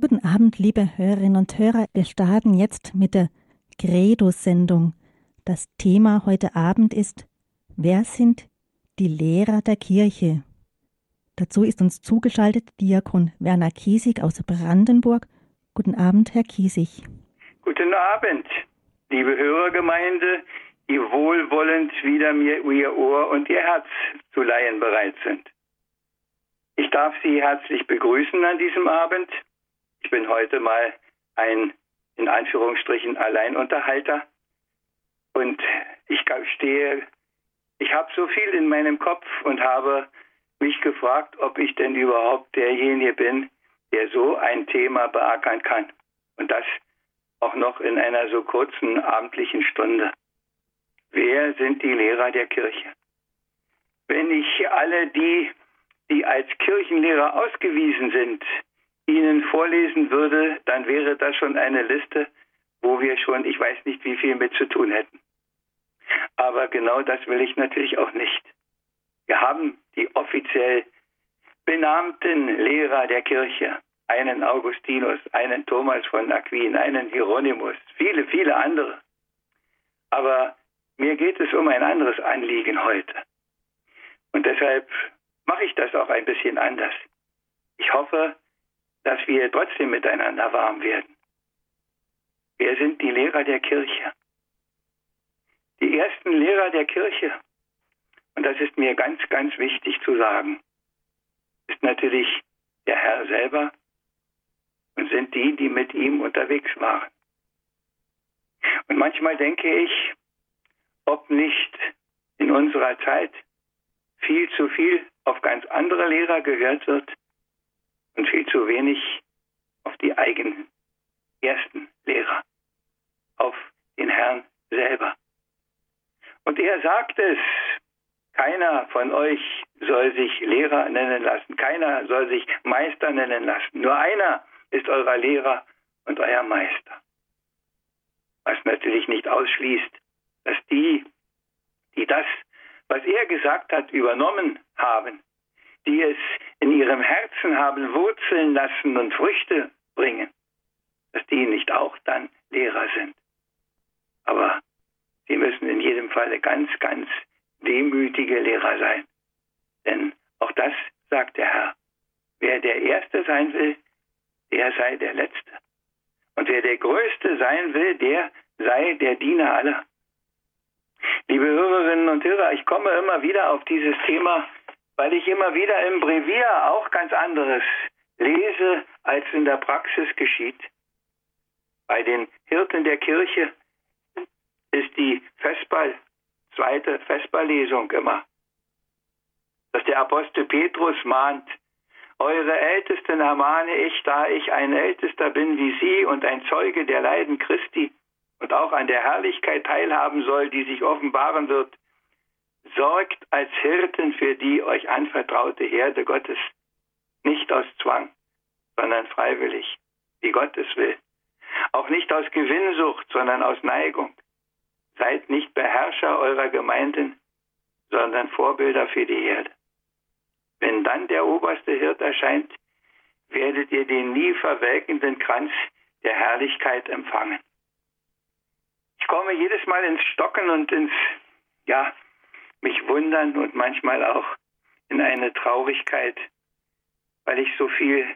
Guten Abend, liebe Hörerinnen und Hörer. Wir starten jetzt mit der Credo-Sendung. Das Thema heute Abend ist, wer sind die Lehrer der Kirche? Dazu ist uns zugeschaltet Diakon Werner Kiesig aus Brandenburg. Guten Abend, Herr Kiesig. Guten Abend, liebe Hörergemeinde, die wohlwollend wieder mir ihr Ohr und ihr Herz zu leihen bereit sind. Ich darf Sie herzlich begrüßen an diesem Abend. Ich bin heute mal ein, in Anführungsstrichen, Alleinunterhalter. Und ich stehe, ich habe so viel in meinem Kopf und habe mich gefragt, ob ich denn überhaupt derjenige bin, der so ein Thema beackern kann. Und das auch noch in einer so kurzen abendlichen Stunde. Wer sind die Lehrer der Kirche? Wenn ich alle die, die als Kirchenlehrer ausgewiesen sind, Ihnen vorlesen würde, dann wäre das schon eine Liste, wo wir schon, ich weiß nicht, wie viel mit zu tun hätten. Aber genau das will ich natürlich auch nicht. Wir haben die offiziell benannten Lehrer der Kirche, einen Augustinus, einen Thomas von Aquin, einen Hieronymus, viele, viele andere. Aber mir geht es um ein anderes Anliegen heute. Und deshalb mache ich das auch ein bisschen anders. Ich hoffe, dass wir trotzdem miteinander warm werden. Wer sind die Lehrer der Kirche? Die ersten Lehrer der Kirche, und das ist mir ganz, ganz wichtig zu sagen, ist natürlich der Herr selber und sind die, die mit ihm unterwegs waren. Und manchmal denke ich, ob nicht in unserer Zeit viel zu viel auf ganz andere Lehrer gehört wird und viel zu wenig auf die eigenen ersten Lehrer, auf den Herrn selber. Und er sagt es, keiner von euch soll sich Lehrer nennen lassen, keiner soll sich Meister nennen lassen, nur einer ist euer Lehrer und euer Meister. Was natürlich nicht ausschließt, dass die, die das, was er gesagt hat, übernommen haben, die es in ihrem Herzen haben wurzeln lassen und Früchte bringen, dass die nicht auch dann Lehrer sind. Aber sie müssen in jedem Falle ganz, ganz demütige Lehrer sein. Denn auch das sagt der Herr. Wer der Erste sein will, der sei der Letzte. Und wer der Größte sein will, der sei der Diener aller. Liebe Hörerinnen und Hörer, ich komme immer wieder auf dieses Thema weil ich immer wieder im Brevier auch ganz anderes lese, als in der Praxis geschieht. Bei den Hirten der Kirche ist die Vesper, zweite Vesperlesung immer, dass der Apostel Petrus mahnt, eure Ältesten ermahne ich, da ich ein Ältester bin wie Sie und ein Zeuge der Leiden Christi und auch an der Herrlichkeit teilhaben soll, die sich offenbaren wird, sorgt als Hirten für die euch anvertraute Herde Gottes, nicht aus Zwang, sondern freiwillig, wie Gottes will. Auch nicht aus Gewinnsucht, sondern aus Neigung. Seid nicht Beherrscher eurer Gemeinden, sondern Vorbilder für die Herde. Wenn dann der oberste Hirt erscheint, werdet ihr den nie verwelkenden Kranz der Herrlichkeit empfangen. Ich komme jedes Mal ins Stocken und ins, ja, mich wundern und manchmal auch in eine Traurigkeit, weil ich so viel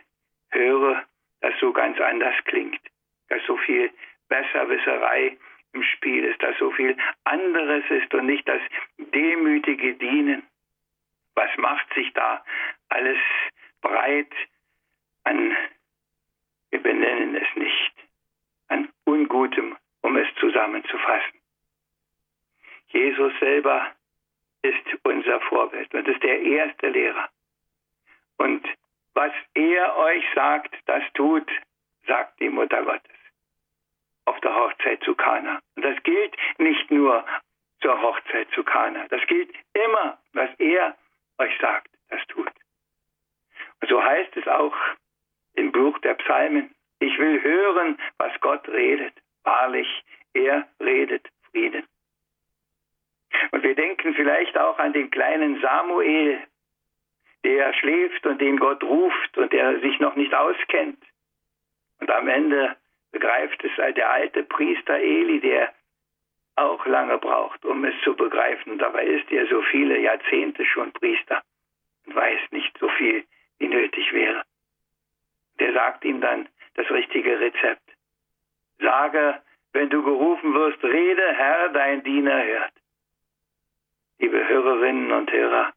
höre, das so ganz anders klingt, dass so viel Besserwisserei im Spiel ist, dass so viel anderes ist und nicht das demütige Dienen. Was macht sich da alles breit an, wir benennen es nicht, an Ungutem, um es zusammenzufassen. Jesus selber ist unser Vorbild und ist der erste Lehrer. Und was er euch sagt, das tut, sagt die Mutter Gottes auf der Hochzeit zu Kana. Und das gilt nicht nur zur Hochzeit zu Kana. Das gilt immer, was er euch sagt, das tut. Und so heißt es auch im Buch der Psalmen. Ich will hören, was Gott redet. Wahrlich, er redet Frieden. Und wir denken vielleicht auch an den kleinen Samuel, der schläft und den Gott ruft und der sich noch nicht auskennt. Und am Ende begreift es der alte Priester Eli, der auch lange braucht, um es zu begreifen. Dabei ist er so viele Jahrzehnte schon Priester und weiß nicht so viel, wie nötig wäre. Der sagt ihm dann das richtige Rezept. Sage, wenn du gerufen wirst, rede, Herr, dein Diener hört. Liebe Hörerinnen und Hörer,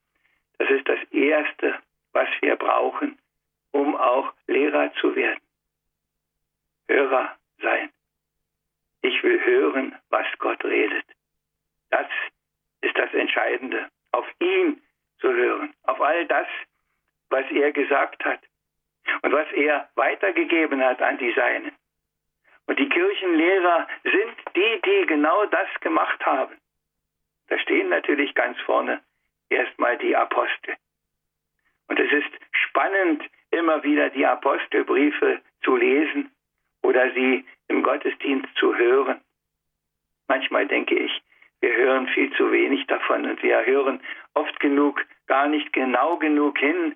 das ist das Erste, was wir brauchen, um auch Lehrer zu werden. Hörer sein. Ich will hören, was Gott redet. Das ist das Entscheidende. Auf ihn zu hören. Auf all das, was er gesagt hat. Und was er weitergegeben hat an die Seinen. Und die Kirchenlehrer sind die, die genau das gemacht haben. Da stehen natürlich ganz vorne erstmal die Apostel. Und es ist spannend, immer wieder die Apostelbriefe zu lesen oder sie im Gottesdienst zu hören. Manchmal denke ich, wir hören viel zu wenig davon und wir hören oft genug gar nicht genau genug hin.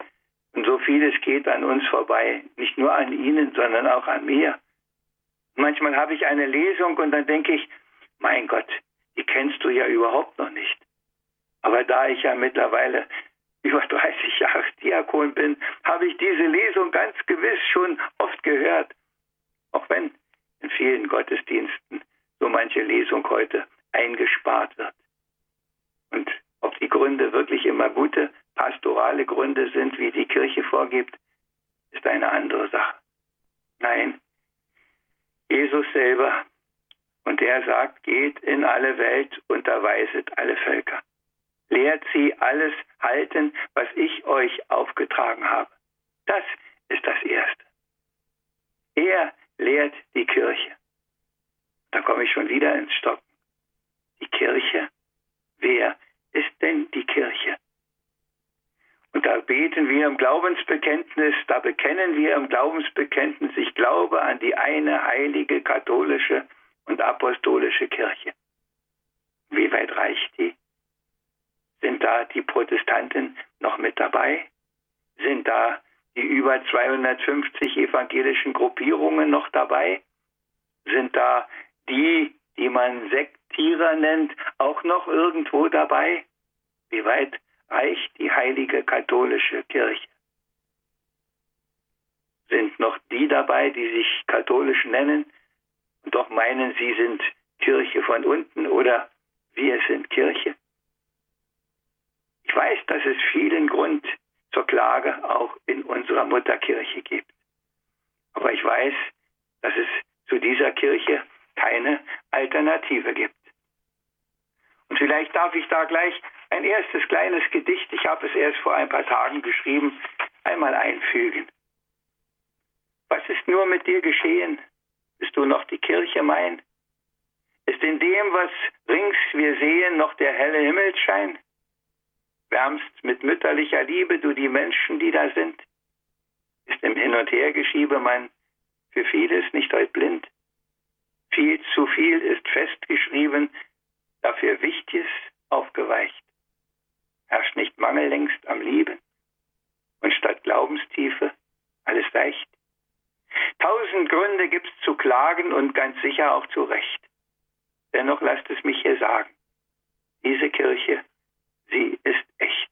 Und so vieles geht an uns vorbei, nicht nur an Ihnen, sondern auch an mir. Manchmal habe ich eine Lesung und dann denke ich, mein Gott, die kennst du ja überhaupt noch nicht. Aber da ich ja mittlerweile über 30 Jahre Diakon bin, habe ich diese Lesung ganz gewiss schon oft gehört. Auch wenn in vielen Gottesdiensten so manche Lesung heute eingespart wird. Und ob die Gründe wirklich immer gute pastorale Gründe sind, wie die Kirche vorgibt, ist eine andere Sache. Nein, Jesus selber, und er sagt, geht in alle Welt, unterweiset alle Völker. Lehrt sie alles halten, was ich euch aufgetragen habe. Das ist das Erste. Er lehrt die Kirche. Da komme ich schon wieder ins Stocken. Die Kirche? Wer ist denn die Kirche? Und da beten wir im Glaubensbekenntnis, da bekennen wir im Glaubensbekenntnis, ich glaube an die eine heilige katholische und apostolische Kirche. Wie weit reicht die? Sind da die Protestanten noch mit dabei? Sind da die über 250 evangelischen Gruppierungen noch dabei? Sind da die, die man Sektierer nennt, auch noch irgendwo dabei? Wie weit reicht die heilige katholische Kirche? Sind noch die dabei, die sich katholisch nennen und doch meinen, sie sind Kirche von unten oder wir sind Kirche? Ich weiß, dass es vielen Grund zur Klage auch in unserer Mutterkirche gibt. Aber ich weiß, dass es zu dieser Kirche keine Alternative gibt. Und vielleicht darf ich da gleich ein erstes kleines Gedicht, ich habe es erst vor ein paar Tagen geschrieben, einmal einfügen. Was ist nur mit dir geschehen? Bist du noch die Kirche mein? Ist in dem, was rings wir sehen, noch der helle Himmelsschein? Wärmst mit mütterlicher Liebe du die Menschen, die da sind? Ist im Hin- und Hergeschiebe man für vieles nicht heute blind? Viel zu viel ist festgeschrieben, dafür Wichtiges aufgeweicht. Herrscht nicht Mangel längst am Lieben und statt Glaubenstiefe alles leicht. Tausend Gründe gibt's zu klagen und ganz sicher auch zu Recht. Dennoch lasst es mich hier sagen. Diese Kirche, sie ist echt.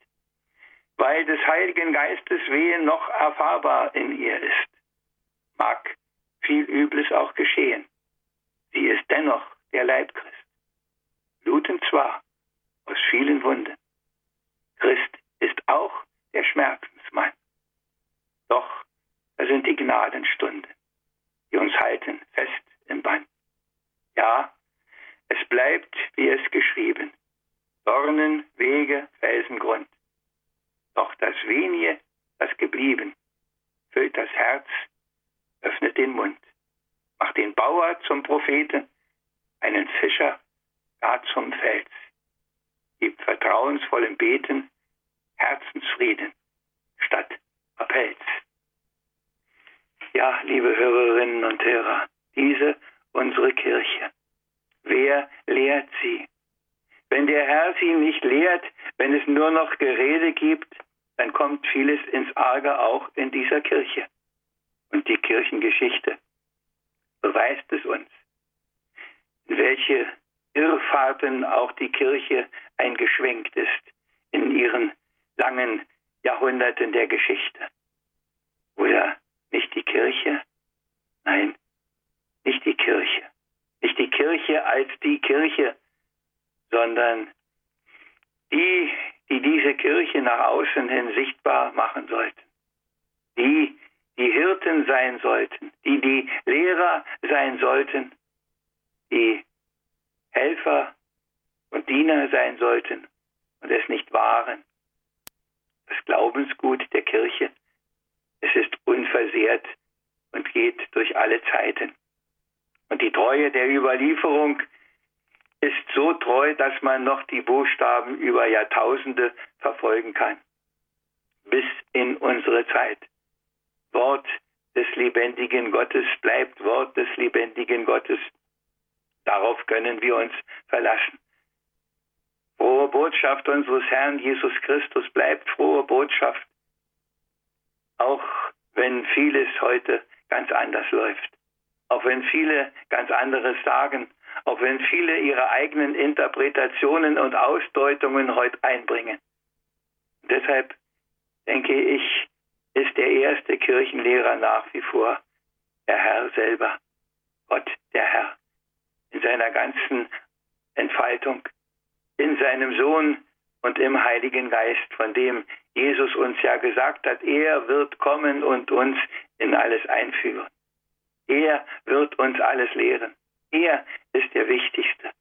Weil des Heiligen Geistes Wehen noch erfahrbar in ihr ist. Mag viel Übles auch geschehen. Sie ist dennoch der Leib Christ. Bluten zwar aus vielen Wunden. Christ ist auch der Schmerzensmann. Doch da sind die Gnadenstunden, die uns halten fest im Bann. Ja, es bleibt, wie es geschrieben. Dornen, Wege, Felsengrund. Doch das wenige, das geblieben, füllt das Herz, öffnet den Mund macht den Bauer zum Propheten, einen Fischer gar zum Fels, gibt vertrauensvollem Beten Herzensfrieden statt Appells. Ja, liebe Hörerinnen und Hörer, diese unsere Kirche. Wer lehrt sie? Wenn der Herr sie nicht lehrt, wenn es nur noch Gerede gibt, dann kommt vieles ins Arge auch in dieser Kirche. Und die Kirchengeschichte beweist es uns, in welche Irrfahrten auch die Kirche eingeschwenkt ist in ihren langen Jahrhunderten der Geschichte. Oder nicht die Kirche? Nein, nicht die Kirche. Nicht die Kirche als die Kirche, sondern die, die diese Kirche nach außen hin sichtbar machen sollten. Die, die Hirten sein sollten, die die Lehrer sein sollten, die Helfer und Diener sein sollten und es nicht waren. Das Glaubensgut der Kirche, es ist unversehrt und geht durch alle Zeiten. Und die Treue der Überlieferung ist so treu, dass man noch die Buchstaben über Jahrtausende verfolgen kann. Bis in unsere Zeit. Wort des lebendigen Gottes bleibt Wort des lebendigen Gottes. Darauf können wir uns verlassen. Frohe Botschaft unseres Herrn Jesus Christus bleibt frohe Botschaft, auch wenn vieles heute ganz anders läuft, auch wenn viele ganz anderes sagen, auch wenn viele ihre eigenen Interpretationen und Ausdeutungen heute einbringen. Deshalb denke ich, ist der erste Kirchenlehrer nach wie vor der Herr selber, Gott der Herr, in seiner ganzen Entfaltung, in seinem Sohn und im Heiligen Geist, von dem Jesus uns ja gesagt hat, er wird kommen und uns in alles einführen. Er wird uns alles lehren. Er ist der Wichtigste.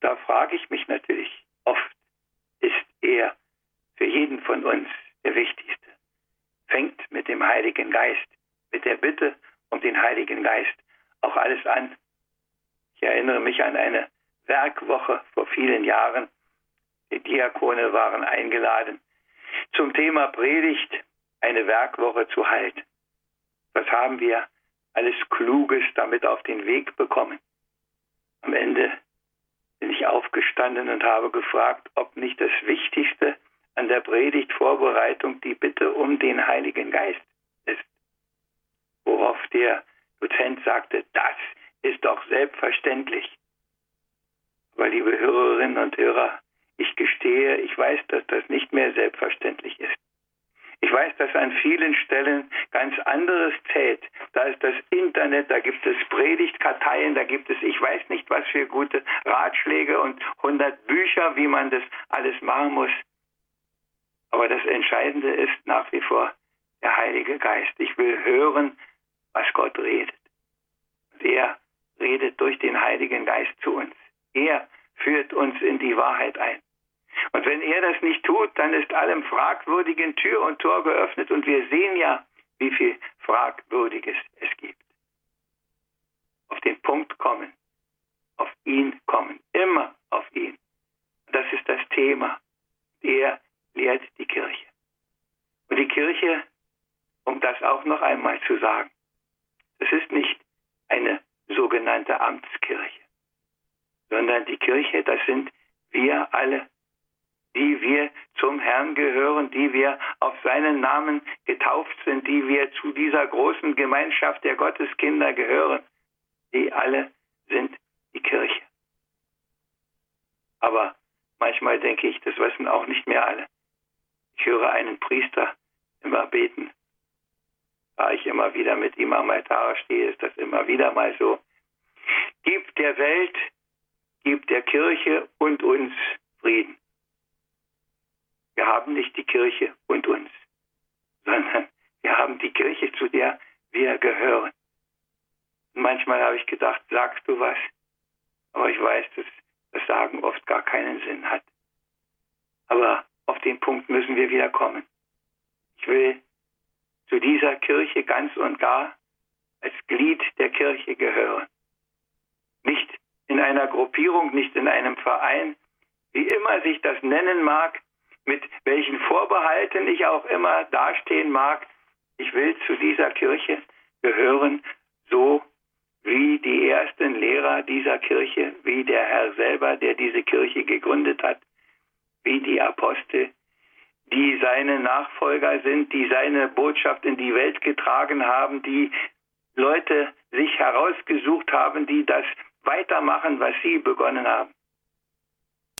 Da frage ich mich natürlich oft, ist er für jeden von uns der Wichtigste? Fängt mit dem Heiligen Geist, mit der Bitte um den Heiligen Geist auch alles an. Ich erinnere mich an eine Werkwoche vor vielen Jahren. Die Diakone waren eingeladen, zum Thema Predigt eine Werkwoche zu halten. Was haben wir alles Kluges damit auf den Weg bekommen. Am Ende bin ich aufgestanden und habe gefragt, ob nicht das Wichtigste an der Predigtvorbereitung die Bitte um den Heiligen Geist ist. Worauf der Dozent sagte, das ist doch selbstverständlich. Aber liebe Hörerinnen und Hörer, ich gestehe, ich weiß, dass das nicht mehr selbstverständlich ist. Ich weiß, dass an vielen Stellen ganz anderes zählt. Da ist das Internet, da gibt es Predigtkarteien, da gibt es, ich weiß nicht, was für gute Ratschläge und 100 Bücher, wie man das alles machen muss. Aber das Entscheidende ist nach wie vor der Heilige Geist. Ich will hören, was Gott redet. Und er redet durch den Heiligen Geist zu uns. Er führt uns in die Wahrheit ein. Und wenn er das nicht tut, dann ist allem Fragwürdigen Tür und Tor geöffnet und wir sehen ja, wie viel Fragwürdiges es gibt. Auf den Punkt kommen, auf ihn kommen, immer auf ihn. Das ist das Thema. Er lehrt die Kirche. Und die Kirche, um das auch noch einmal zu sagen, das ist nicht eine sogenannte Amtskirche, sondern die Kirche, das sind wir alle die wir zum Herrn gehören, die wir auf seinen Namen getauft sind, die wir zu dieser großen Gemeinschaft der Gotteskinder gehören, die alle sind die Kirche. Aber manchmal denke ich, das wissen auch nicht mehr alle. Ich höre einen Priester immer beten. Da ich immer wieder mit ihm am Altar stehe, ist das immer wieder mal so. Gib der Welt, gib der Kirche und uns Frieden. Wir haben nicht die Kirche und uns, sondern wir haben die Kirche, zu der wir gehören. Und manchmal habe ich gedacht, sagst du was? Aber ich weiß, dass das Sagen oft gar keinen Sinn hat. Aber auf den Punkt müssen wir wieder kommen. Ich will zu dieser Kirche ganz und gar als Glied der Kirche gehören. Nicht in einer Gruppierung, nicht in einem Verein, wie immer sich das nennen mag, mit welchen Vorbehalten ich auch immer dastehen mag, ich will zu dieser Kirche gehören, so wie die ersten Lehrer dieser Kirche, wie der Herr selber, der diese Kirche gegründet hat, wie die Apostel, die seine Nachfolger sind, die seine Botschaft in die Welt getragen haben, die Leute sich herausgesucht haben, die das weitermachen, was sie begonnen haben.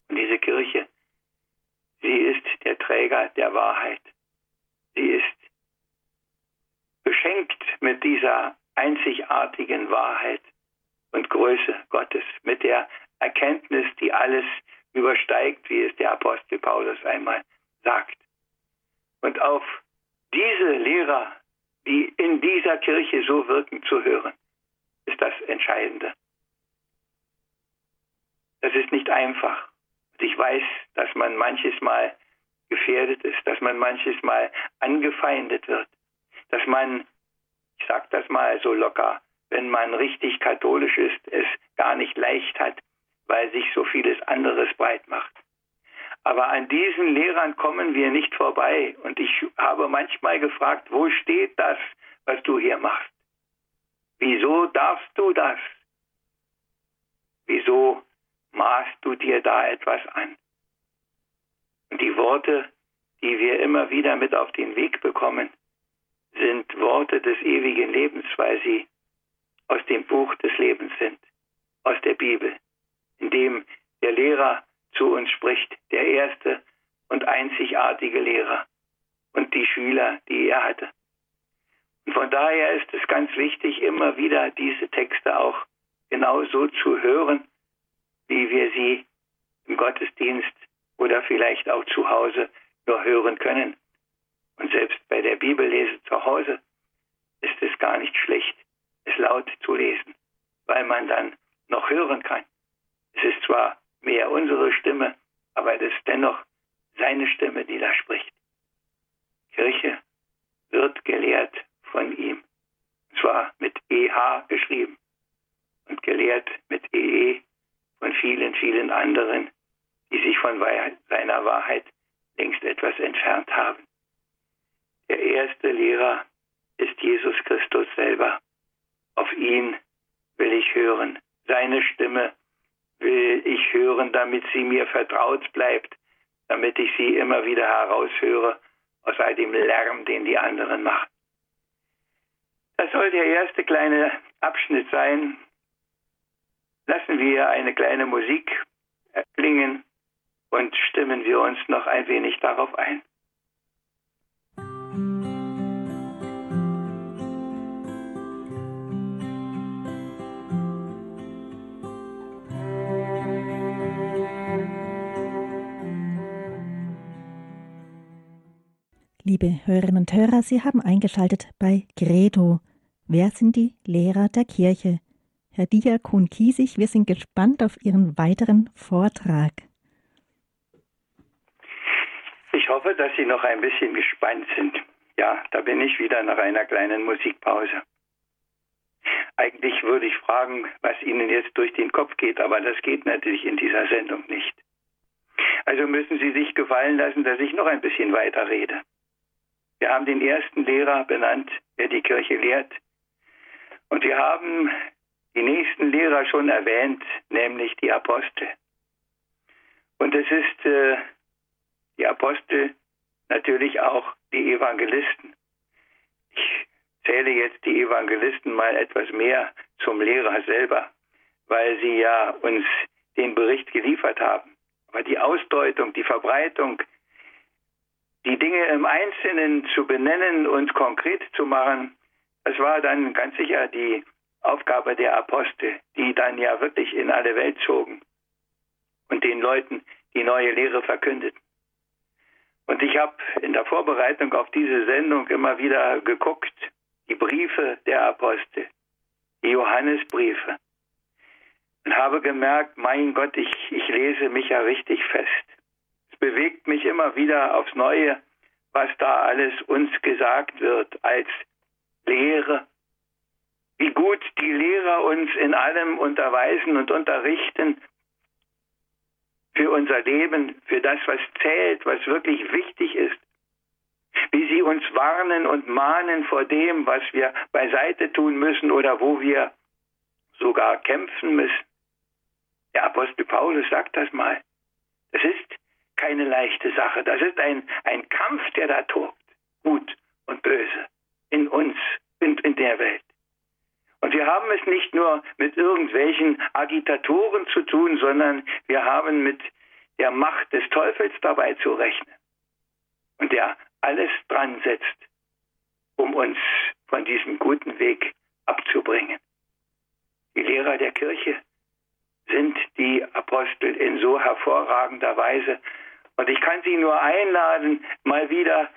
Und diese Kirche, Träger der Wahrheit. Sie ist beschenkt mit dieser einzigartigen Wahrheit und Größe Gottes, mit der Erkenntnis, die alles übersteigt, wie es der Apostel Paulus einmal sagt. Und auf diese Lehrer, die in dieser Kirche so wirken, zu hören, ist das Entscheidende. Das ist nicht einfach. Ich weiß, dass man manches Mal gefährdet ist, dass man manches Mal angefeindet wird, dass man, ich sage das mal so locker, wenn man richtig katholisch ist, es gar nicht leicht hat, weil sich so vieles anderes breit macht. Aber an diesen Lehrern kommen wir nicht vorbei. Und ich habe manchmal gefragt, wo steht das, was du hier machst? Wieso darfst du das? Wieso maßt du dir da etwas an? Und die Worte, die wir immer wieder mit auf den Weg bekommen, sind Worte des ewigen Lebens, weil sie aus dem Buch des Lebens sind, aus der Bibel, in dem der Lehrer zu uns spricht, der erste und einzigartige Lehrer und die Schüler, die er hatte. Und von daher ist es ganz wichtig, immer wieder diese Texte auch genauso zu hören, wie wir sie im Gottesdienst oder vielleicht auch zu Hause nur hören können. Und selbst bei der Bibellese zu Hause ist es gar nicht schlecht, es laut zu lesen, weil man dann noch hören kann. Es ist zwar mehr unsere Stimme, aber es ist dennoch seine Stimme, die da spricht. Kirche wird gelehrt von ihm. Und zwar mit EH geschrieben und gelehrt mit EE von vielen, vielen anderen, die sich von seiner Wahrheit längst etwas entfernt haben. Der erste Lehrer ist Jesus Christus selber. Auf ihn will ich hören. Seine Stimme will ich hören, damit sie mir vertraut bleibt, damit ich sie immer wieder heraushöre aus all dem Lärm, den die anderen machen. Das soll der erste kleine Abschnitt sein. Lassen wir eine kleine Musik klingen und stimmen wir uns noch ein wenig darauf ein. Liebe Hörerinnen und Hörer, Sie haben eingeschaltet bei Credo. Wer sind die Lehrer der Kirche? Herr Diakon Kiesig, wir sind gespannt auf Ihren weiteren Vortrag. Ich hoffe, dass Sie noch ein bisschen gespannt sind. Ja, da bin ich wieder nach einer kleinen Musikpause. Eigentlich würde ich fragen, was Ihnen jetzt durch den Kopf geht, aber das geht natürlich in dieser Sendung nicht. Also müssen Sie sich gefallen lassen, dass ich noch ein bisschen weiter rede. Wir haben den ersten Lehrer benannt, der die Kirche lehrt. Und wir haben die nächsten Lehrer schon erwähnt, nämlich die Apostel. Und es ist äh, die Apostel natürlich auch die Evangelisten. Ich zähle jetzt die Evangelisten mal etwas mehr zum Lehrer selber, weil sie ja uns den Bericht geliefert haben. Aber die Ausdeutung, die Verbreitung die Dinge im Einzelnen zu benennen und konkret zu machen, das war dann ganz sicher die Aufgabe der Apostel, die dann ja wirklich in alle Welt zogen und den Leuten die neue Lehre verkündeten. Und ich habe in der Vorbereitung auf diese Sendung immer wieder geguckt, die Briefe der Apostel, die Johannesbriefe, und habe gemerkt, mein Gott, ich, ich lese mich ja richtig fest bewegt mich immer wieder aufs Neue, was da alles uns gesagt wird als Lehre. Wie gut die Lehrer uns in allem unterweisen und unterrichten für unser Leben, für das, was zählt, was wirklich wichtig ist. Wie sie uns warnen und mahnen vor dem, was wir beiseite tun müssen oder wo wir sogar kämpfen müssen. Der Apostel Paulus sagt das mal. Es ist keine leichte Sache. Das ist ein, ein Kampf, der da tobt. Gut und böse. In uns und in der Welt. Und wir haben es nicht nur mit irgendwelchen Agitatoren zu tun, sondern wir haben mit der Macht des Teufels dabei zu rechnen und der alles dran setzt, um uns von diesem guten Weg abzubringen. Die Lehrer der Kirche sind die Apostel in so hervorragender Weise. Und ich kann Sie nur einladen, mal wieder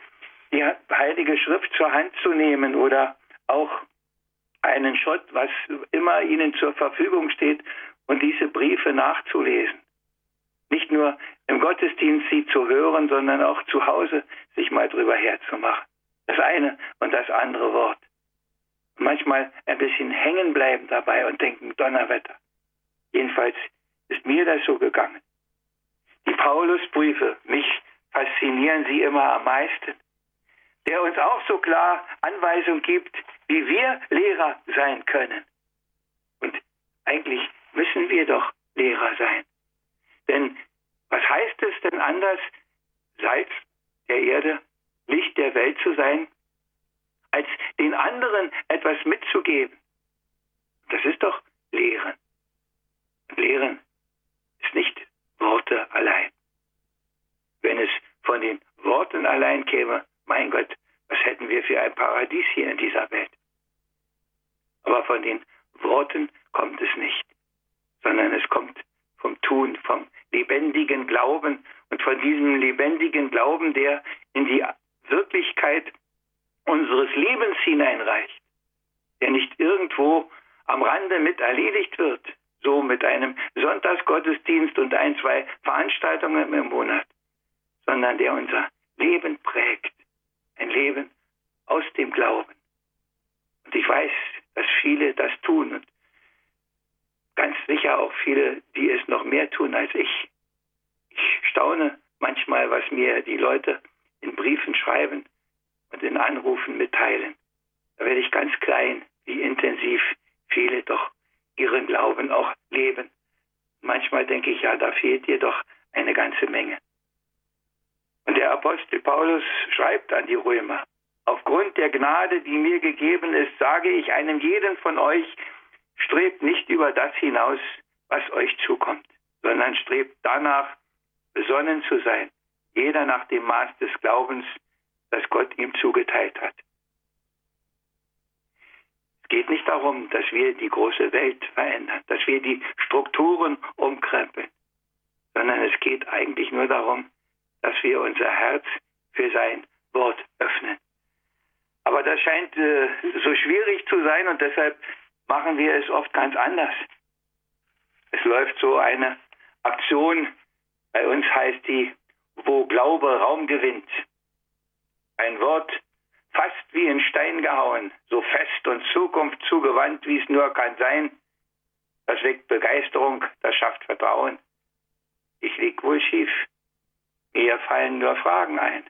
die Heilige Schrift zur Hand zu nehmen oder auch einen Schott, was immer Ihnen zur Verfügung steht, und diese Briefe nachzulesen. Nicht nur im Gottesdienst sie zu hören, sondern auch zu Hause sich mal drüber herzumachen. Das eine und das andere Wort. Manchmal ein bisschen hängen bleiben dabei und denken, Donnerwetter. Jedenfalls ist mir das so gegangen. Die Paulusbriefe, mich faszinieren sie immer am meisten. Der uns auch so klar Anweisung gibt, wie wir Lehrer sein können. Und eigentlich müssen wir doch Lehrer sein. Denn was heißt es denn anders, Salz der Erde, Licht der Welt zu sein, als den anderen etwas mitzugeben? Das ist doch Lehren. Lehren ist nicht Worte allein. Wenn es von den Worten allein käme, mein Gott, was hätten wir für ein Paradies hier in dieser Welt? Von den Worten kommt es nicht, sondern es kommt vom Tun, vom lebendigen Glauben und von diesem lebendigen Glauben, der in die Wirklichkeit unseres Lebens hineinreicht, der nicht irgendwo am Rande mit erledigt wird, so mit einem Sonntagsgottesdienst und ein, zwei Veranstaltungen im Monat, sondern der unser Leben prägt. Ein Leben aus dem Glauben. Und ich weiß, dass viele das tun und ganz sicher auch viele, die es noch mehr tun als ich. Ich staune manchmal, was mir die Leute in Briefen schreiben und in Anrufen mitteilen. Da werde ich ganz klein, wie intensiv viele doch ihren Glauben auch leben. Manchmal denke ich, ja, da fehlt dir doch eine ganze Menge. Und der Apostel Paulus schreibt an die Römer, aufgrund der Gnade, die mir gegeben ist, sage ich einem jeden von euch, strebt nicht über das hinaus, euch zukommt, sondern strebt danach, besonnen zu sein, jeder nach dem Maß des Glaubens, das Gott ihm zugeteilt hat geht nicht darum, dass wir die große Welt verändern, dass wir die Strukturen umkrempeln, sondern es geht eigentlich nur darum, dass wir unser Herz für sein Wort öffnen. Aber das scheint äh, so schwierig zu sein und deshalb machen wir es oft ganz anders. Es läuft so eine Aktion, bei uns heißt die, wo Glaube Raum gewinnt. Ein Wort, fast wie in Stein gehauen, so fest und Zukunft zugewandt, wie es nur kann sein. Das weckt Begeisterung, das schafft Vertrauen. Ich lieg wohl schief. Mir fallen nur Fragen ein.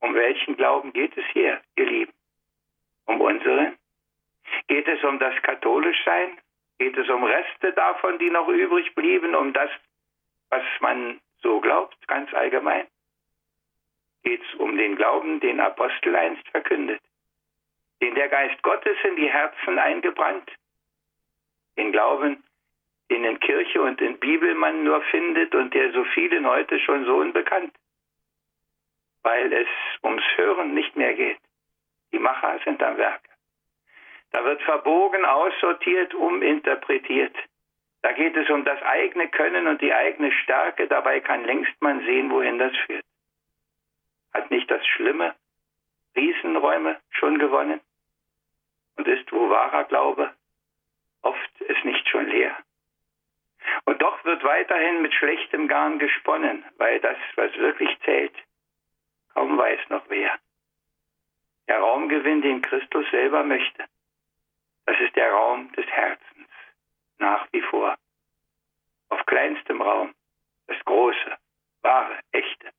Um welchen Glauben geht es hier, ihr Lieben? Um unseren? Geht es um das Katholischsein? Geht es um Reste davon, die noch übrig blieben, um das, was man so glaubt, ganz allgemein? geht es um den Glauben, den Apostel einst verkündet, den der Geist Gottes in die Herzen eingebrannt, den Glauben, den in Kirche und in Bibel man nur findet und der so vielen heute schon so unbekannt, weil es ums Hören nicht mehr geht. Die Macher sind am Werk. Da wird verbogen, aussortiert, uminterpretiert. Da geht es um das eigene Können und die eigene Stärke. Dabei kann längst man sehen, wohin das führt. Hat nicht das Schlimme Riesenräume schon gewonnen? Und ist, wo wahrer Glaube, oft ist nicht schon leer. Und doch wird weiterhin mit schlechtem Garn gesponnen, weil das, was wirklich zählt, kaum weiß noch wer. Der Raumgewinn, den Christus selber möchte, das ist der Raum des Herzens, nach wie vor. Auf kleinstem Raum, das große, wahre, echte.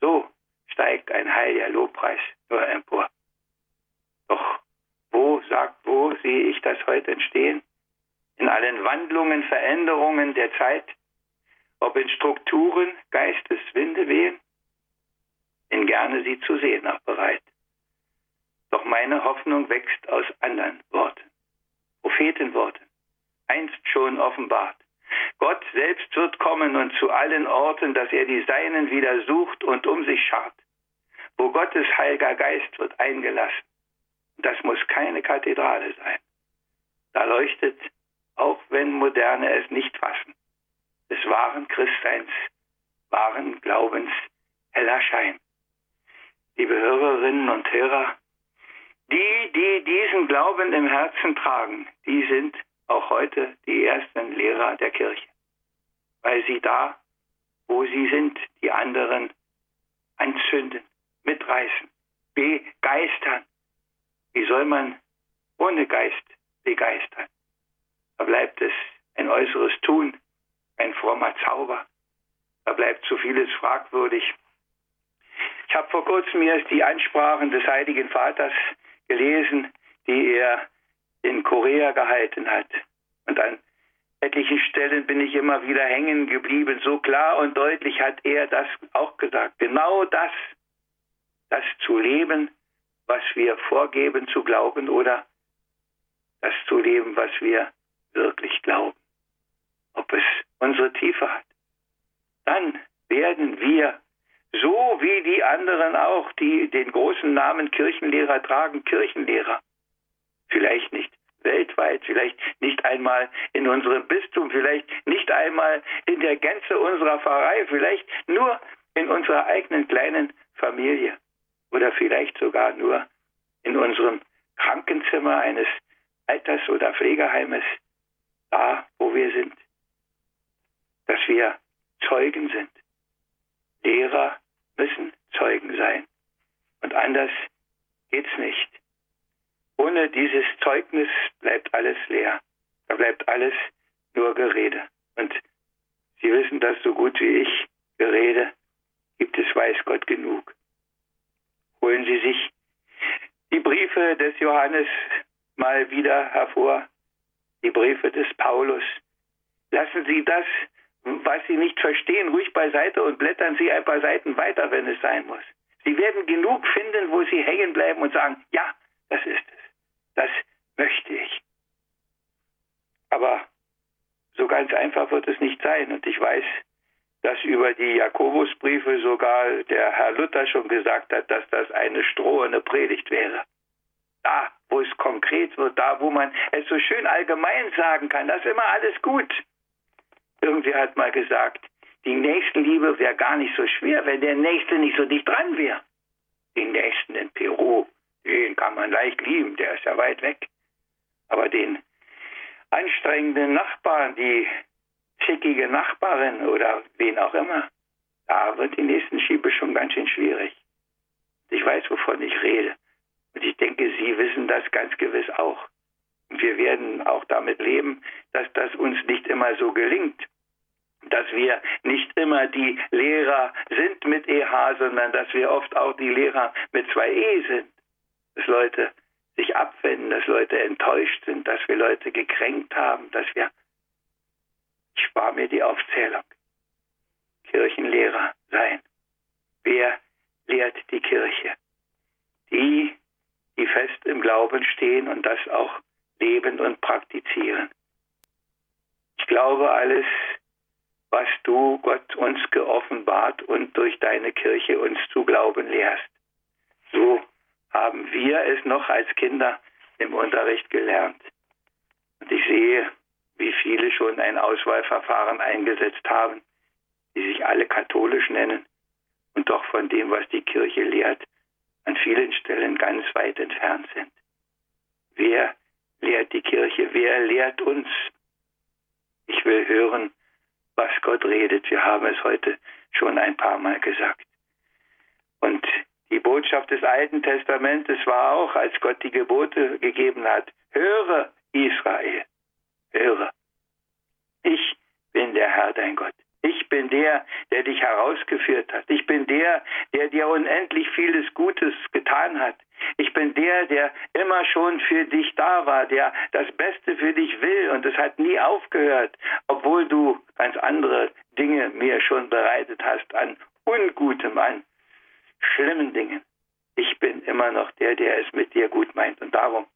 So steigt ein heiliger Lobpreis nur empor. Doch wo, sagt wo, sehe ich das heute entstehen? In allen Wandlungen, Veränderungen der Zeit, ob in Strukturen Geisteswinde wehen? Bin gerne sie zu sehen auch bereit. Doch meine Hoffnung wächst aus anderen Worten, Prophetenworten, einst schon offenbart. Gott selbst wird kommen und zu allen Orten, dass er die Seinen wieder sucht und um sich schart. Wo Gottes Heiliger Geist wird eingelassen. Das muss keine Kathedrale sein. Da leuchtet, auch wenn Moderne es nicht fassen, des wahren Christseins, wahren Glaubens heller Schein. Liebe Hörerinnen und Hörer, die, die diesen Glauben im Herzen tragen, die sind auch heute die ersten Lehrer der Kirche, weil sie da, wo sie sind, die anderen anzünden, mitreißen, begeistern. Wie soll man ohne Geist begeistern? Da bleibt es ein äußeres Tun, ein frommer Zauber. Da bleibt so vieles fragwürdig. Ich habe vor kurzem erst die Ansprachen des Heiligen Vaters gelesen, die er in Korea gehalten hat. Und an etlichen Stellen bin ich immer wieder hängen geblieben. So klar und deutlich hat er das auch gesagt. Genau das, das zu leben, was wir vorgeben zu glauben oder das zu leben, was wir wirklich glauben. Ob es unsere Tiefe hat. Dann werden wir so wie die anderen auch, die den großen Namen Kirchenlehrer tragen, Kirchenlehrer. Vielleicht nicht weltweit, vielleicht nicht einmal in unserem Bistum, vielleicht nicht einmal in der Gänze unserer Pfarrei, vielleicht nur in unserer eigenen kleinen Familie oder vielleicht sogar nur in unserem Krankenzimmer eines Alters- oder Pflegeheimes, da wo wir sind, dass wir Zeugen sind, Lehrer müssen Zeugen sein. Und anders geht's nicht. Ohne dieses Zeugnis bleibt alles leer. Da bleibt alles nur Gerede. Und Sie wissen das so gut wie ich. Gerede gibt es, weiß Gott genug. Holen Sie sich die Briefe des Johannes mal wieder hervor, die Briefe des Paulus. Lassen Sie das was Sie nicht verstehen, ruhig beiseite und blättern Sie ein paar Seiten weiter, wenn es sein muss. Sie werden genug finden, wo Sie hängen bleiben und sagen, ja, das ist es. Das möchte ich. Aber so ganz einfach wird es nicht sein. Und ich weiß, dass über die Jakobusbriefe sogar der Herr Luther schon gesagt hat, dass das eine strohende Predigt wäre. Da, wo es konkret wird, da, wo man es so schön allgemein sagen kann, das ist immer alles gut. Irgendwer hat mal gesagt, die Nächstenliebe wäre gar nicht so schwer, wenn der Nächste nicht so dicht dran wäre. Den Nächsten in Peru, den kann man leicht lieben, der ist ja weit weg. Aber den anstrengenden Nachbarn, die zickige Nachbarin oder wen auch immer, da wird die Nächstenschiebe schon ganz schön schwierig. Ich weiß, wovon ich rede. Und ich denke, Sie wissen das ganz gewiss auch. Und wir werden auch damit leben, dass das uns nicht immer so gelingt dass wir nicht immer die Lehrer sind mit EH, sondern dass wir oft auch die Lehrer mit zwei E sind. Dass Leute sich abwenden, dass Leute enttäuscht sind, dass wir Leute gekränkt haben, dass wir, ich spare mir die Aufzählung, Kirchenlehrer sein. Wer lehrt die Kirche? Die, die fest im Glauben stehen und das auch leben und praktizieren. Ich glaube, alles was du, Gott, uns geoffenbart und durch deine Kirche uns zu glauben lehrst. So haben wir es noch als Kinder im Unterricht gelernt. Und ich sehe, wie viele schon ein Auswahlverfahren eingesetzt haben, die sich alle katholisch nennen und doch von dem, was die Kirche lehrt, an vielen Stellen ganz weit entfernt sind. Wer lehrt die Kirche? Wer lehrt uns? Ich will hören, was Gott redet. Wir haben es heute schon ein paar Mal gesagt. Und die Botschaft des Alten Testamentes war auch, als Gott die Gebote gegeben hat, höre Israel, höre. Ich bin der Herr dein Gott. Ich bin der, der dich herausgeführt hat. Ich bin der, der dir unendlich vieles Gutes getan hat. Ich bin der, der immer schon für dich da war, der das Beste für dich will und es hat nie aufgehört, obwohl du ganz andere Dinge mir schon bereitet hast an Ungutem, an schlimmen Dingen. Ich bin immer noch der, der es mit dir gut meint und darum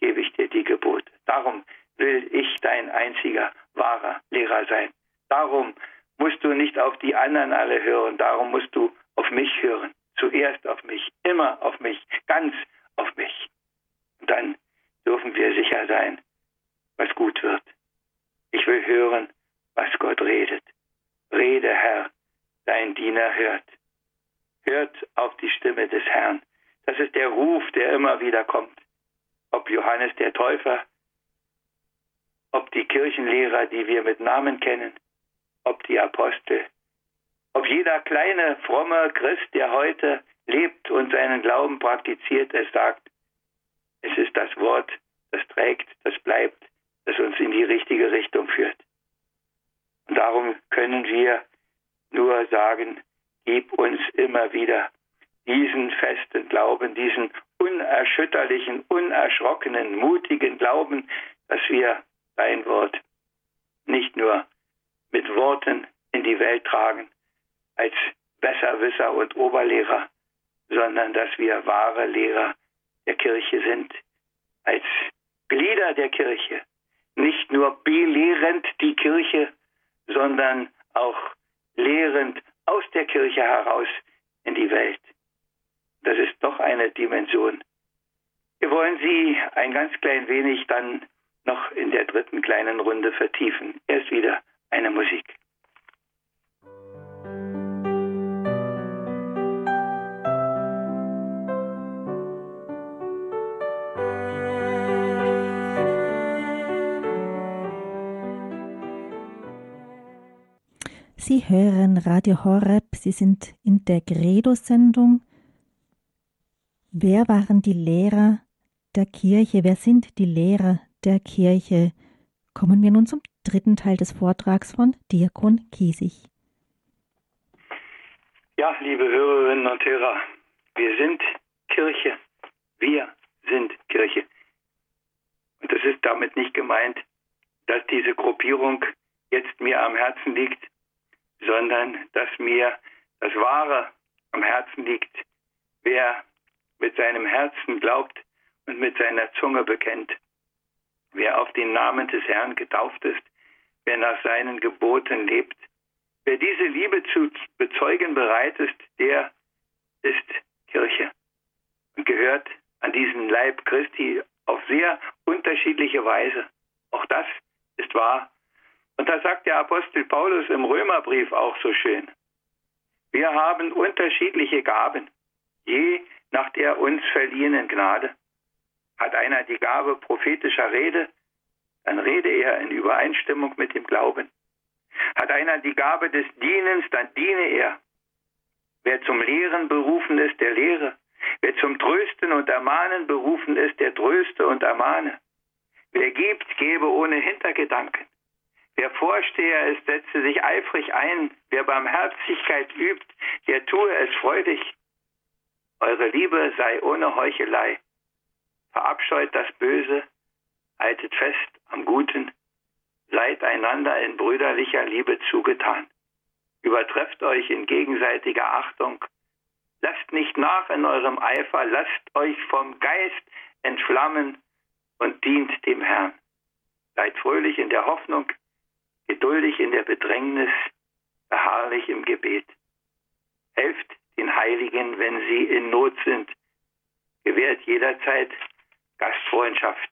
gebe ich dir die Gebote. Darum will ich dein einziger wahrer Lehrer sein Darum musst du nicht auf die anderen alle hören, darum musst du auf mich hören. Zuerst auf mich, immer auf mich, ganz auf mich. Und dann dürfen wir sicher sein, was gut wird. Ich will hören, was Gott redet. Rede, Herr, dein Diener hört. Hört auf die Stimme des Herrn. Das ist der Ruf, der immer wieder kommt. Ob Johannes der Täufer, ob die Kirchenlehrer, die wir mit Namen kennen, ob die Apostel, ob jeder kleine, fromme Christ, der heute lebt und seinen Glauben praktiziert, es sagt, es ist das Wort, das trägt, das bleibt, das uns in die richtige Richtung führt. Und darum können wir nur sagen, gib uns immer wieder diesen festen Glauben, diesen unerschütterlichen, unerschrockenen, mutigen Glauben, dass wir dein Wort nicht nur mit Worten in die Welt tragen, als Besserwisser und Oberlehrer, sondern dass wir wahre Lehrer der Kirche sind, als Glieder der Kirche, nicht nur belehrend die Kirche, sondern auch lehrend aus der Kirche heraus in die Welt. Das ist doch eine Dimension. Wir wollen sie ein ganz klein wenig dann noch in der dritten kleinen Runde vertiefen. Erst wieder eine Musik. Sie hören Radio Horeb, Sie sind in der Credo-Sendung. Wer waren die Lehrer der Kirche? Wer sind die Lehrer der Kirche? Kommen wir nun zum dritten Teil des Vortrags von Diakon Kiesig. Ja, liebe Hörerinnen und Hörer, wir sind Kirche. Wir sind Kirche. Und das ist damit nicht gemeint, dass diese Gruppierung jetzt mir am Herzen liegt, sondern dass mir das Wahre am Herzen liegt. Wer mit seinem Herzen glaubt und mit seiner Zunge bekennt, wer auf den Namen des Herrn getauft ist, wer nach seinen Geboten lebt, wer diese Liebe zu bezeugen bereit ist, der ist Kirche und gehört an diesen Leib Christi auf sehr unterschiedliche Weise. Auch das ist wahr und da sagt der Apostel Paulus im Römerbrief auch so schön. Wir haben unterschiedliche Gaben, je nach der uns verliehenen Gnade. Hat einer die Gabe prophetischer Rede, dann rede er in Übereinstimmung mit dem Glauben. Hat einer die Gabe des Dienens, dann diene er. Wer zum Lehren berufen ist, der lehre. Wer zum Trösten und Ermahnen berufen ist, der tröste und ermahne. Wer gibt, gebe ohne Hintergedanken. Wer Vorsteher ist, setze sich eifrig ein. Wer Barmherzigkeit übt, der tue es freudig. Eure Liebe sei ohne Heuchelei. Verabscheut das Böse, haltet fest am Guten, seid einander in brüderlicher Liebe zugetan. Übertrefft euch in gegenseitiger Achtung. Lasst nicht nach in eurem Eifer, lasst euch vom Geist entflammen und dient dem Herrn. Seid fröhlich in der Hoffnung, geduldig in der Bedrängnis, beharrlich im Gebet. Helft den Heiligen, wenn sie in Not sind. Gewährt jederzeit Gastfreundschaft.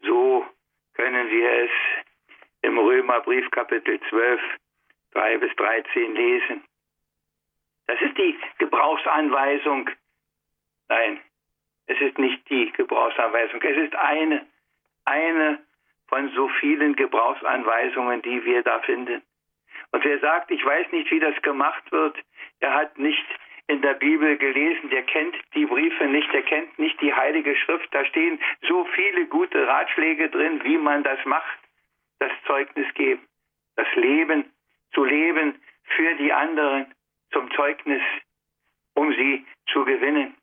So können wir es im Römerbrief Kapitel 12, 3 bis 13 lesen. Das ist die Gebrauchsanweisung. Nein, es ist nicht die Gebrauchsanweisung. Es ist eine, eine von so vielen Gebrauchsanweisungen, die wir da finden. Und wer sagt, ich weiß nicht, wie das gemacht wird, der hat nicht in der Bibel gelesen, der kennt die Briefe nicht, der kennt nicht die Heilige Schrift. Da stehen so viele gute Ratschläge drin, wie man das macht, das Zeugnis geben, das Leben zu leben für die anderen zum Zeugnis, um sie zu gewinnen.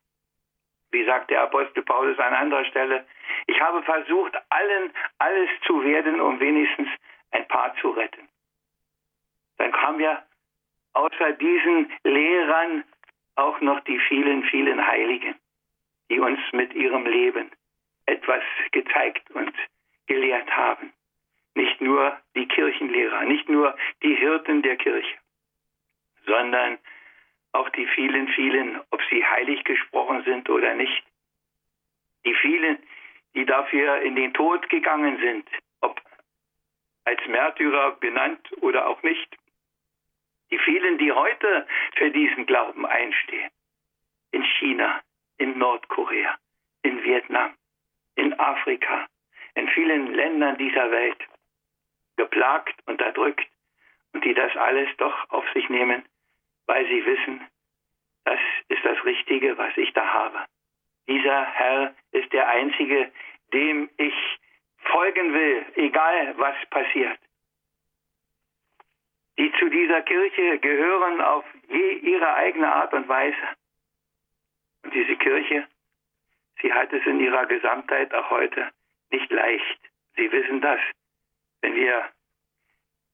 Wie sagt der Apostel Paulus an anderer Stelle, ich habe versucht, allen alles zu werden, um wenigstens ein paar zu retten. Dann kamen ja außer diesen Lehrern auch noch die vielen, vielen Heiligen, die uns mit ihrem Leben etwas gezeigt und gelehrt haben. nicht nur die Kirchenlehrer, nicht nur die Hirten der Kirche, sondern auch die vielen, vielen, ob sie heilig gesprochen sind oder nicht, die vielen, die dafür in den Tod gegangen sind, ob als Märtyrer benannt oder auch nicht, die vielen, die heute für diesen Glauben einstehen, in China, in Nordkorea, in Vietnam, in Afrika, in vielen Ländern dieser Welt, geplagt, unterdrückt und die das alles doch auf sich nehmen, weil sie wissen, das ist das Richtige, was ich da habe. Dieser Herr ist der Einzige, dem ich folgen will, egal was passiert. Die zu dieser Kirche gehören auf je ihre eigene Art und Weise. Und diese Kirche, sie hat es in ihrer Gesamtheit auch heute nicht leicht. Sie wissen das. Wenn wir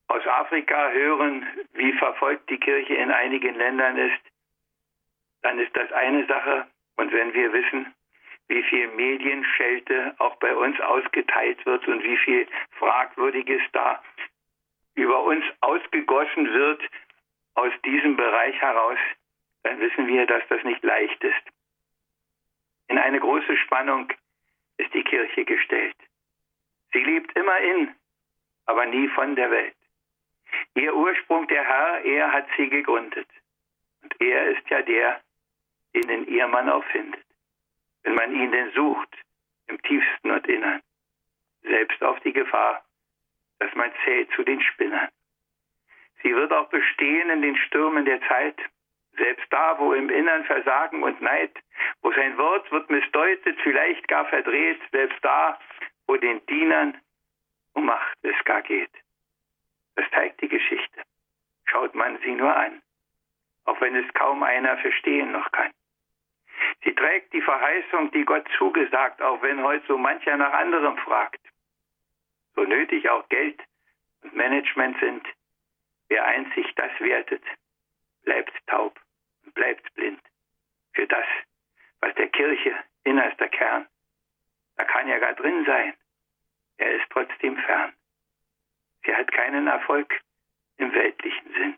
aus Afrika hören, wie verfolgt die Kirche in einigen Ländern ist, dann ist das eine Sache. Und wenn wir wissen, wie viel Medienschelte auch bei uns ausgeteilt wird und wie viel Fragwürdiges da über uns ausgegossen wird aus diesem Bereich heraus, dann wissen wir, dass das nicht leicht ist. In eine große Spannung ist die Kirche gestellt. Sie lebt immer in, aber nie von der Welt. Ihr Ursprung, der Herr, er hat sie gegründet. Und er ist ja der, den in ihr man auch findet. Wenn man ihn denn sucht, im tiefsten und innern. Selbst auf die Gefahr, dass man zählt zu den Spinnern. Sie wird auch bestehen in den Stürmen der Zeit, selbst da, wo im Innern Versagen und Neid, wo sein Wort wird missdeutet, vielleicht gar verdreht, selbst da, wo den Dienern um Macht es gar geht. Das zeigt die Geschichte. Schaut man sie nur an, auch wenn es kaum einer verstehen noch kann. Sie trägt die Verheißung, die Gott zugesagt, auch wenn heute so mancher nach anderem fragt. So nötig auch Geld und Management sind, wer einzig das wertet, bleibt taub und bleibt blind für das, was der Kirche innerster Kern, da kann ja gar drin sein, er ist trotzdem fern. Sie hat keinen Erfolg im weltlichen Sinn.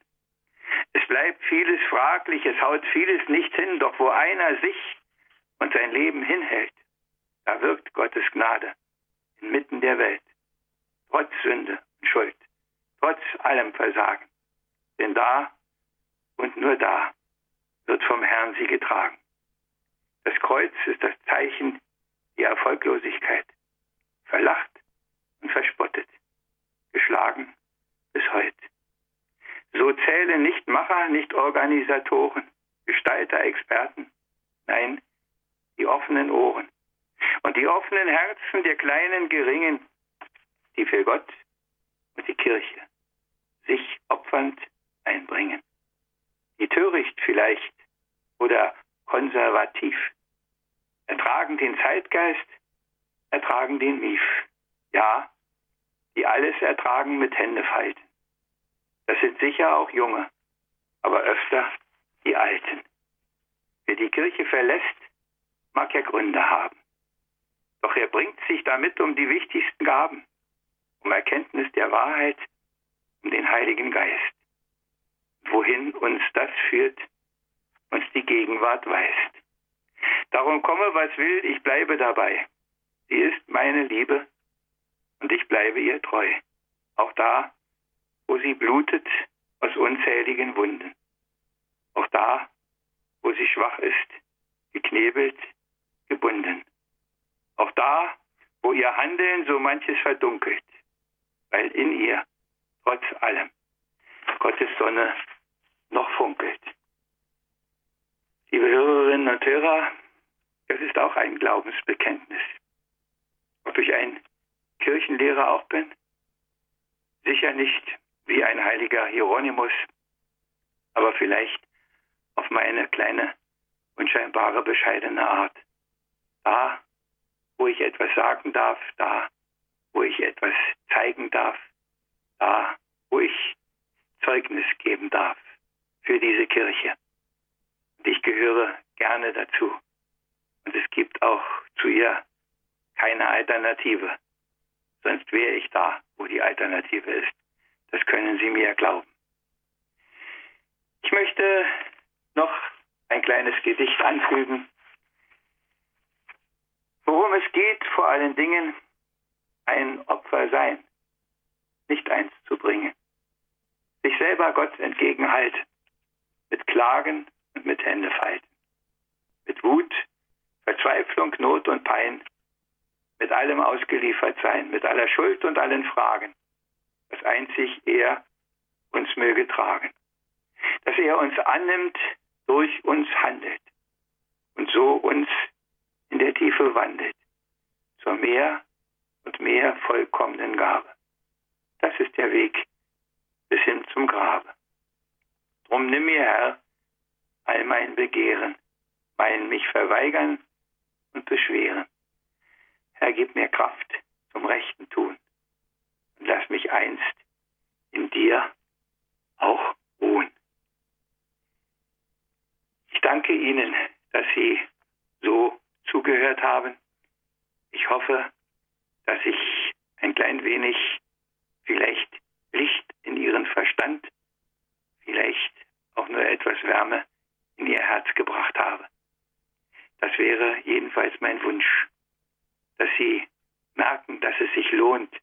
Es bleibt vieles fraglich, es haut vieles nicht hin, doch wo einer sich und sein Leben hinhält, da wirkt Gottes Gnade inmitten der Welt, trotz Sünde und Schuld, trotz allem Versagen. Denn da und nur da wird vom Herrn sie getragen. Das Kreuz ist das Zeichen der Erfolglosigkeit, verlacht und verspottet geschlagen bis heute. So zählen nicht Macher, nicht Organisatoren, Gestalter, Experten. Nein, die offenen Ohren und die offenen Herzen der kleinen Geringen, die für Gott und die Kirche sich opfernd einbringen. Die töricht vielleicht oder konservativ, ertragen den Zeitgeist, ertragen den Mief. Ja, die alles ertragen mit Händefalten. Das sind sicher auch Junge, aber öfter die Alten. Wer die Kirche verlässt, mag ja Gründe haben. Doch er bringt sich damit um die wichtigsten Gaben, um Erkenntnis der Wahrheit, um den Heiligen Geist. Wohin uns das führt, uns die Gegenwart weist. Darum komme, was will, ich bleibe dabei. Sie ist meine Liebe und ich bleibe ihr treu. Auch da, wo sie blutet aus unzähligen Wunden. Auch da, wo sie schwach ist, geknebelt, gebunden. Auch da, wo ihr Handeln so manches verdunkelt, weil in ihr, trotz allem, Gottes Sonne noch funkelt. Liebe Hörerinnen und Hörer, das ist auch ein Glaubensbekenntnis. Ob ich ein Kirchenlehrer auch bin? Sicher nicht wie ein heiliger Hieronymus, aber vielleicht auf meine kleine, unscheinbare, bescheidene Art. Da, wo ich etwas sagen darf, da, wo ich etwas zeigen darf, da, wo ich Zeugnis geben darf für diese Kirche. Und ich gehöre gerne dazu. Und es gibt auch zu ihr keine Alternative sonst wäre ich da, wo die Alternative ist. Das können Sie mir glauben. Ich möchte noch ein kleines Gedicht anfügen. Worum es geht, vor allen Dingen ein Opfer sein, nicht eins zu bringen. Sich selber Gott entgegenhalten, mit Klagen und mit Händefalten, mit Wut, Verzweiflung, Not und Pein, mit allem ausgeliefert sein, mit aller Schuld und allen Fragen, dass einzig er uns möge tragen, dass er uns annimmt, durch uns handelt und so uns in der Tiefe wandelt, zur mehr und mehr vollkommenen Gabe. Das ist der Weg bis hin zum Grabe. Drum nimm mir, Herr, all mein Begehren, mein mich verweigern und beschweren. Herr, gib mir Kraft zum rechten Tun und lass mich einst in dir auch ruhen. Ich danke Ihnen, dass Sie so zugehört haben. Ich hoffe, dass ich ein klein wenig vielleicht Licht in Ihren Verstand, vielleicht auch nur etwas Wärme in Ihr Herz gebracht habe. Das wäre jedenfalls mein Wunsch, dass Sie merken, dass es sich lohnt,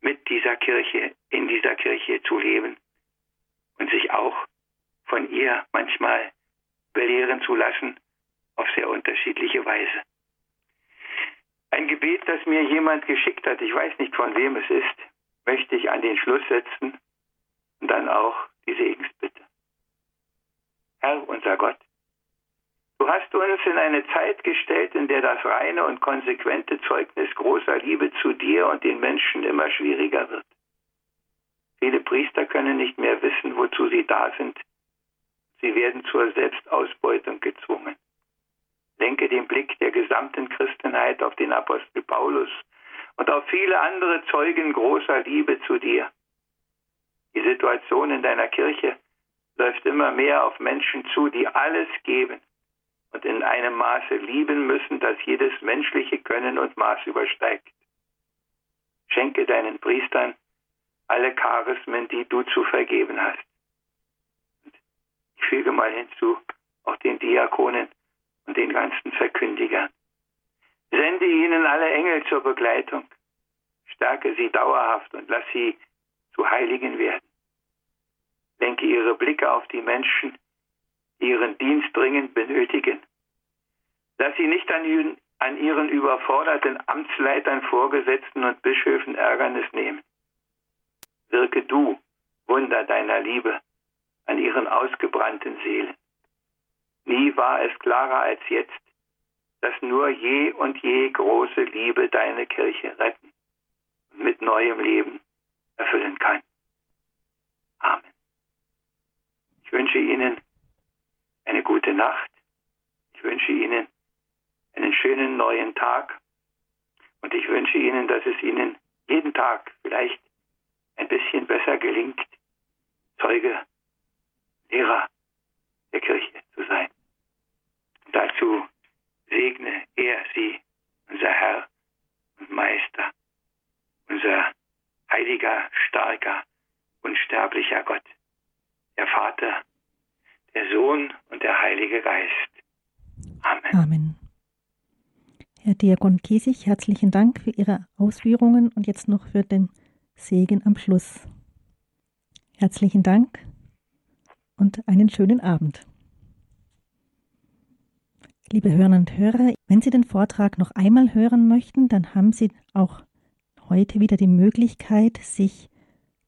mit dieser Kirche, in dieser Kirche zu leben und sich auch von ihr manchmal belehren zu lassen auf sehr unterschiedliche Weise. Ein Gebet, das mir jemand geschickt hat, ich weiß nicht von wem es ist, möchte ich an den Schluss setzen und dann auch die Segensbitte. Herr unser Gott, du hast uns in eine Zeit gestellt, in der das reine und konsequente Zeugnis großer Liebe zu dir und den Menschen immer schwieriger wird. Viele Priester können nicht mehr wissen, wozu sie da sind. Sie werden zur Selbstausbeutung gezwungen. Lenke den Blick der gesamten Christenheit auf den Apostel Paulus und auf viele andere Zeugen großer Liebe zu dir. Die Situation in deiner Kirche läuft immer mehr auf Menschen zu, die alles geben und in einem Maße lieben müssen, das jedes menschliche Können und Maß übersteigt. Schenke deinen Priestern alle Charismen, die du zu vergeben hast. Und ich füge mal hinzu, auch den Diakonen und den ganzen Verkündigern. Sende ihnen alle Engel zur Begleitung. Stärke sie dauerhaft und lass sie zu Heiligen werden. Lenke ihre Blicke auf die Menschen, ihren Dienst dringend benötigen. Lass sie nicht an, an ihren überforderten Amtsleitern, Vorgesetzten und Bischöfen Ärgernis nehmen. Wirke du Wunder deiner Liebe an ihren ausgebrannten Seelen. Nie war es klarer als jetzt, dass nur je und je große Liebe deine Kirche retten und mit neuem Leben erfüllen kann. Amen. Ich wünsche Ihnen eine gute Nacht. Ich wünsche Ihnen einen schönen neuen Tag. Und ich wünsche Ihnen, dass es Ihnen jeden Tag vielleicht ein bisschen besser gelingt, Zeuge, Lehrer der Kirche zu sein. Dazu segne er sie, unser Herr und Meister, unser heiliger, starker, unsterblicher Gott, der Vater, der Sohn und der Heilige Geist. Amen. Amen. Herr Diakon Kiesig, herzlichen Dank für Ihre Ausführungen und jetzt noch für den Segen am Schluss. Herzlichen Dank und einen schönen Abend. Liebe Hörner und Hörer, wenn Sie den Vortrag noch einmal hören möchten, dann haben Sie auch heute wieder die Möglichkeit, sich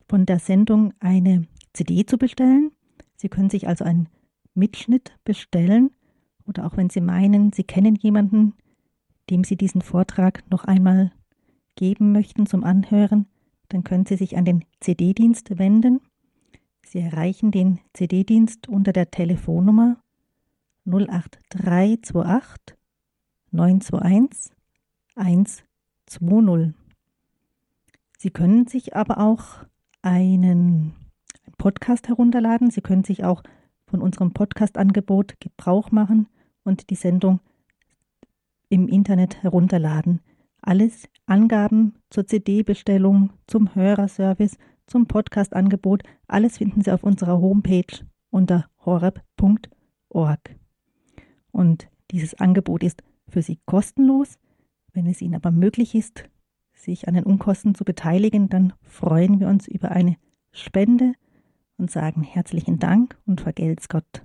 von der Sendung eine CD zu bestellen. Sie können sich also einen Mitschnitt bestellen oder auch wenn Sie meinen, Sie kennen jemanden, dem Sie diesen Vortrag noch einmal geben möchten zum Anhören, dann können Sie sich an den CD-Dienst wenden. Sie erreichen den CD-Dienst unter der Telefonnummer 08328 921 120. Sie können sich aber auch einen Podcast herunterladen. Sie können sich auch von unserem Podcast-Angebot Gebrauch machen und die Sendung im Internet herunterladen. Alles Angaben zur CD-Bestellung, zum Hörerservice, zum Podcast-Angebot, alles finden Sie auf unserer Homepage unter horeb.org. Und dieses Angebot ist für Sie kostenlos. Wenn es Ihnen aber möglich ist, sich an den Unkosten zu beteiligen, dann freuen wir uns über eine Spende und sagen herzlichen Dank und vergelt's Gott.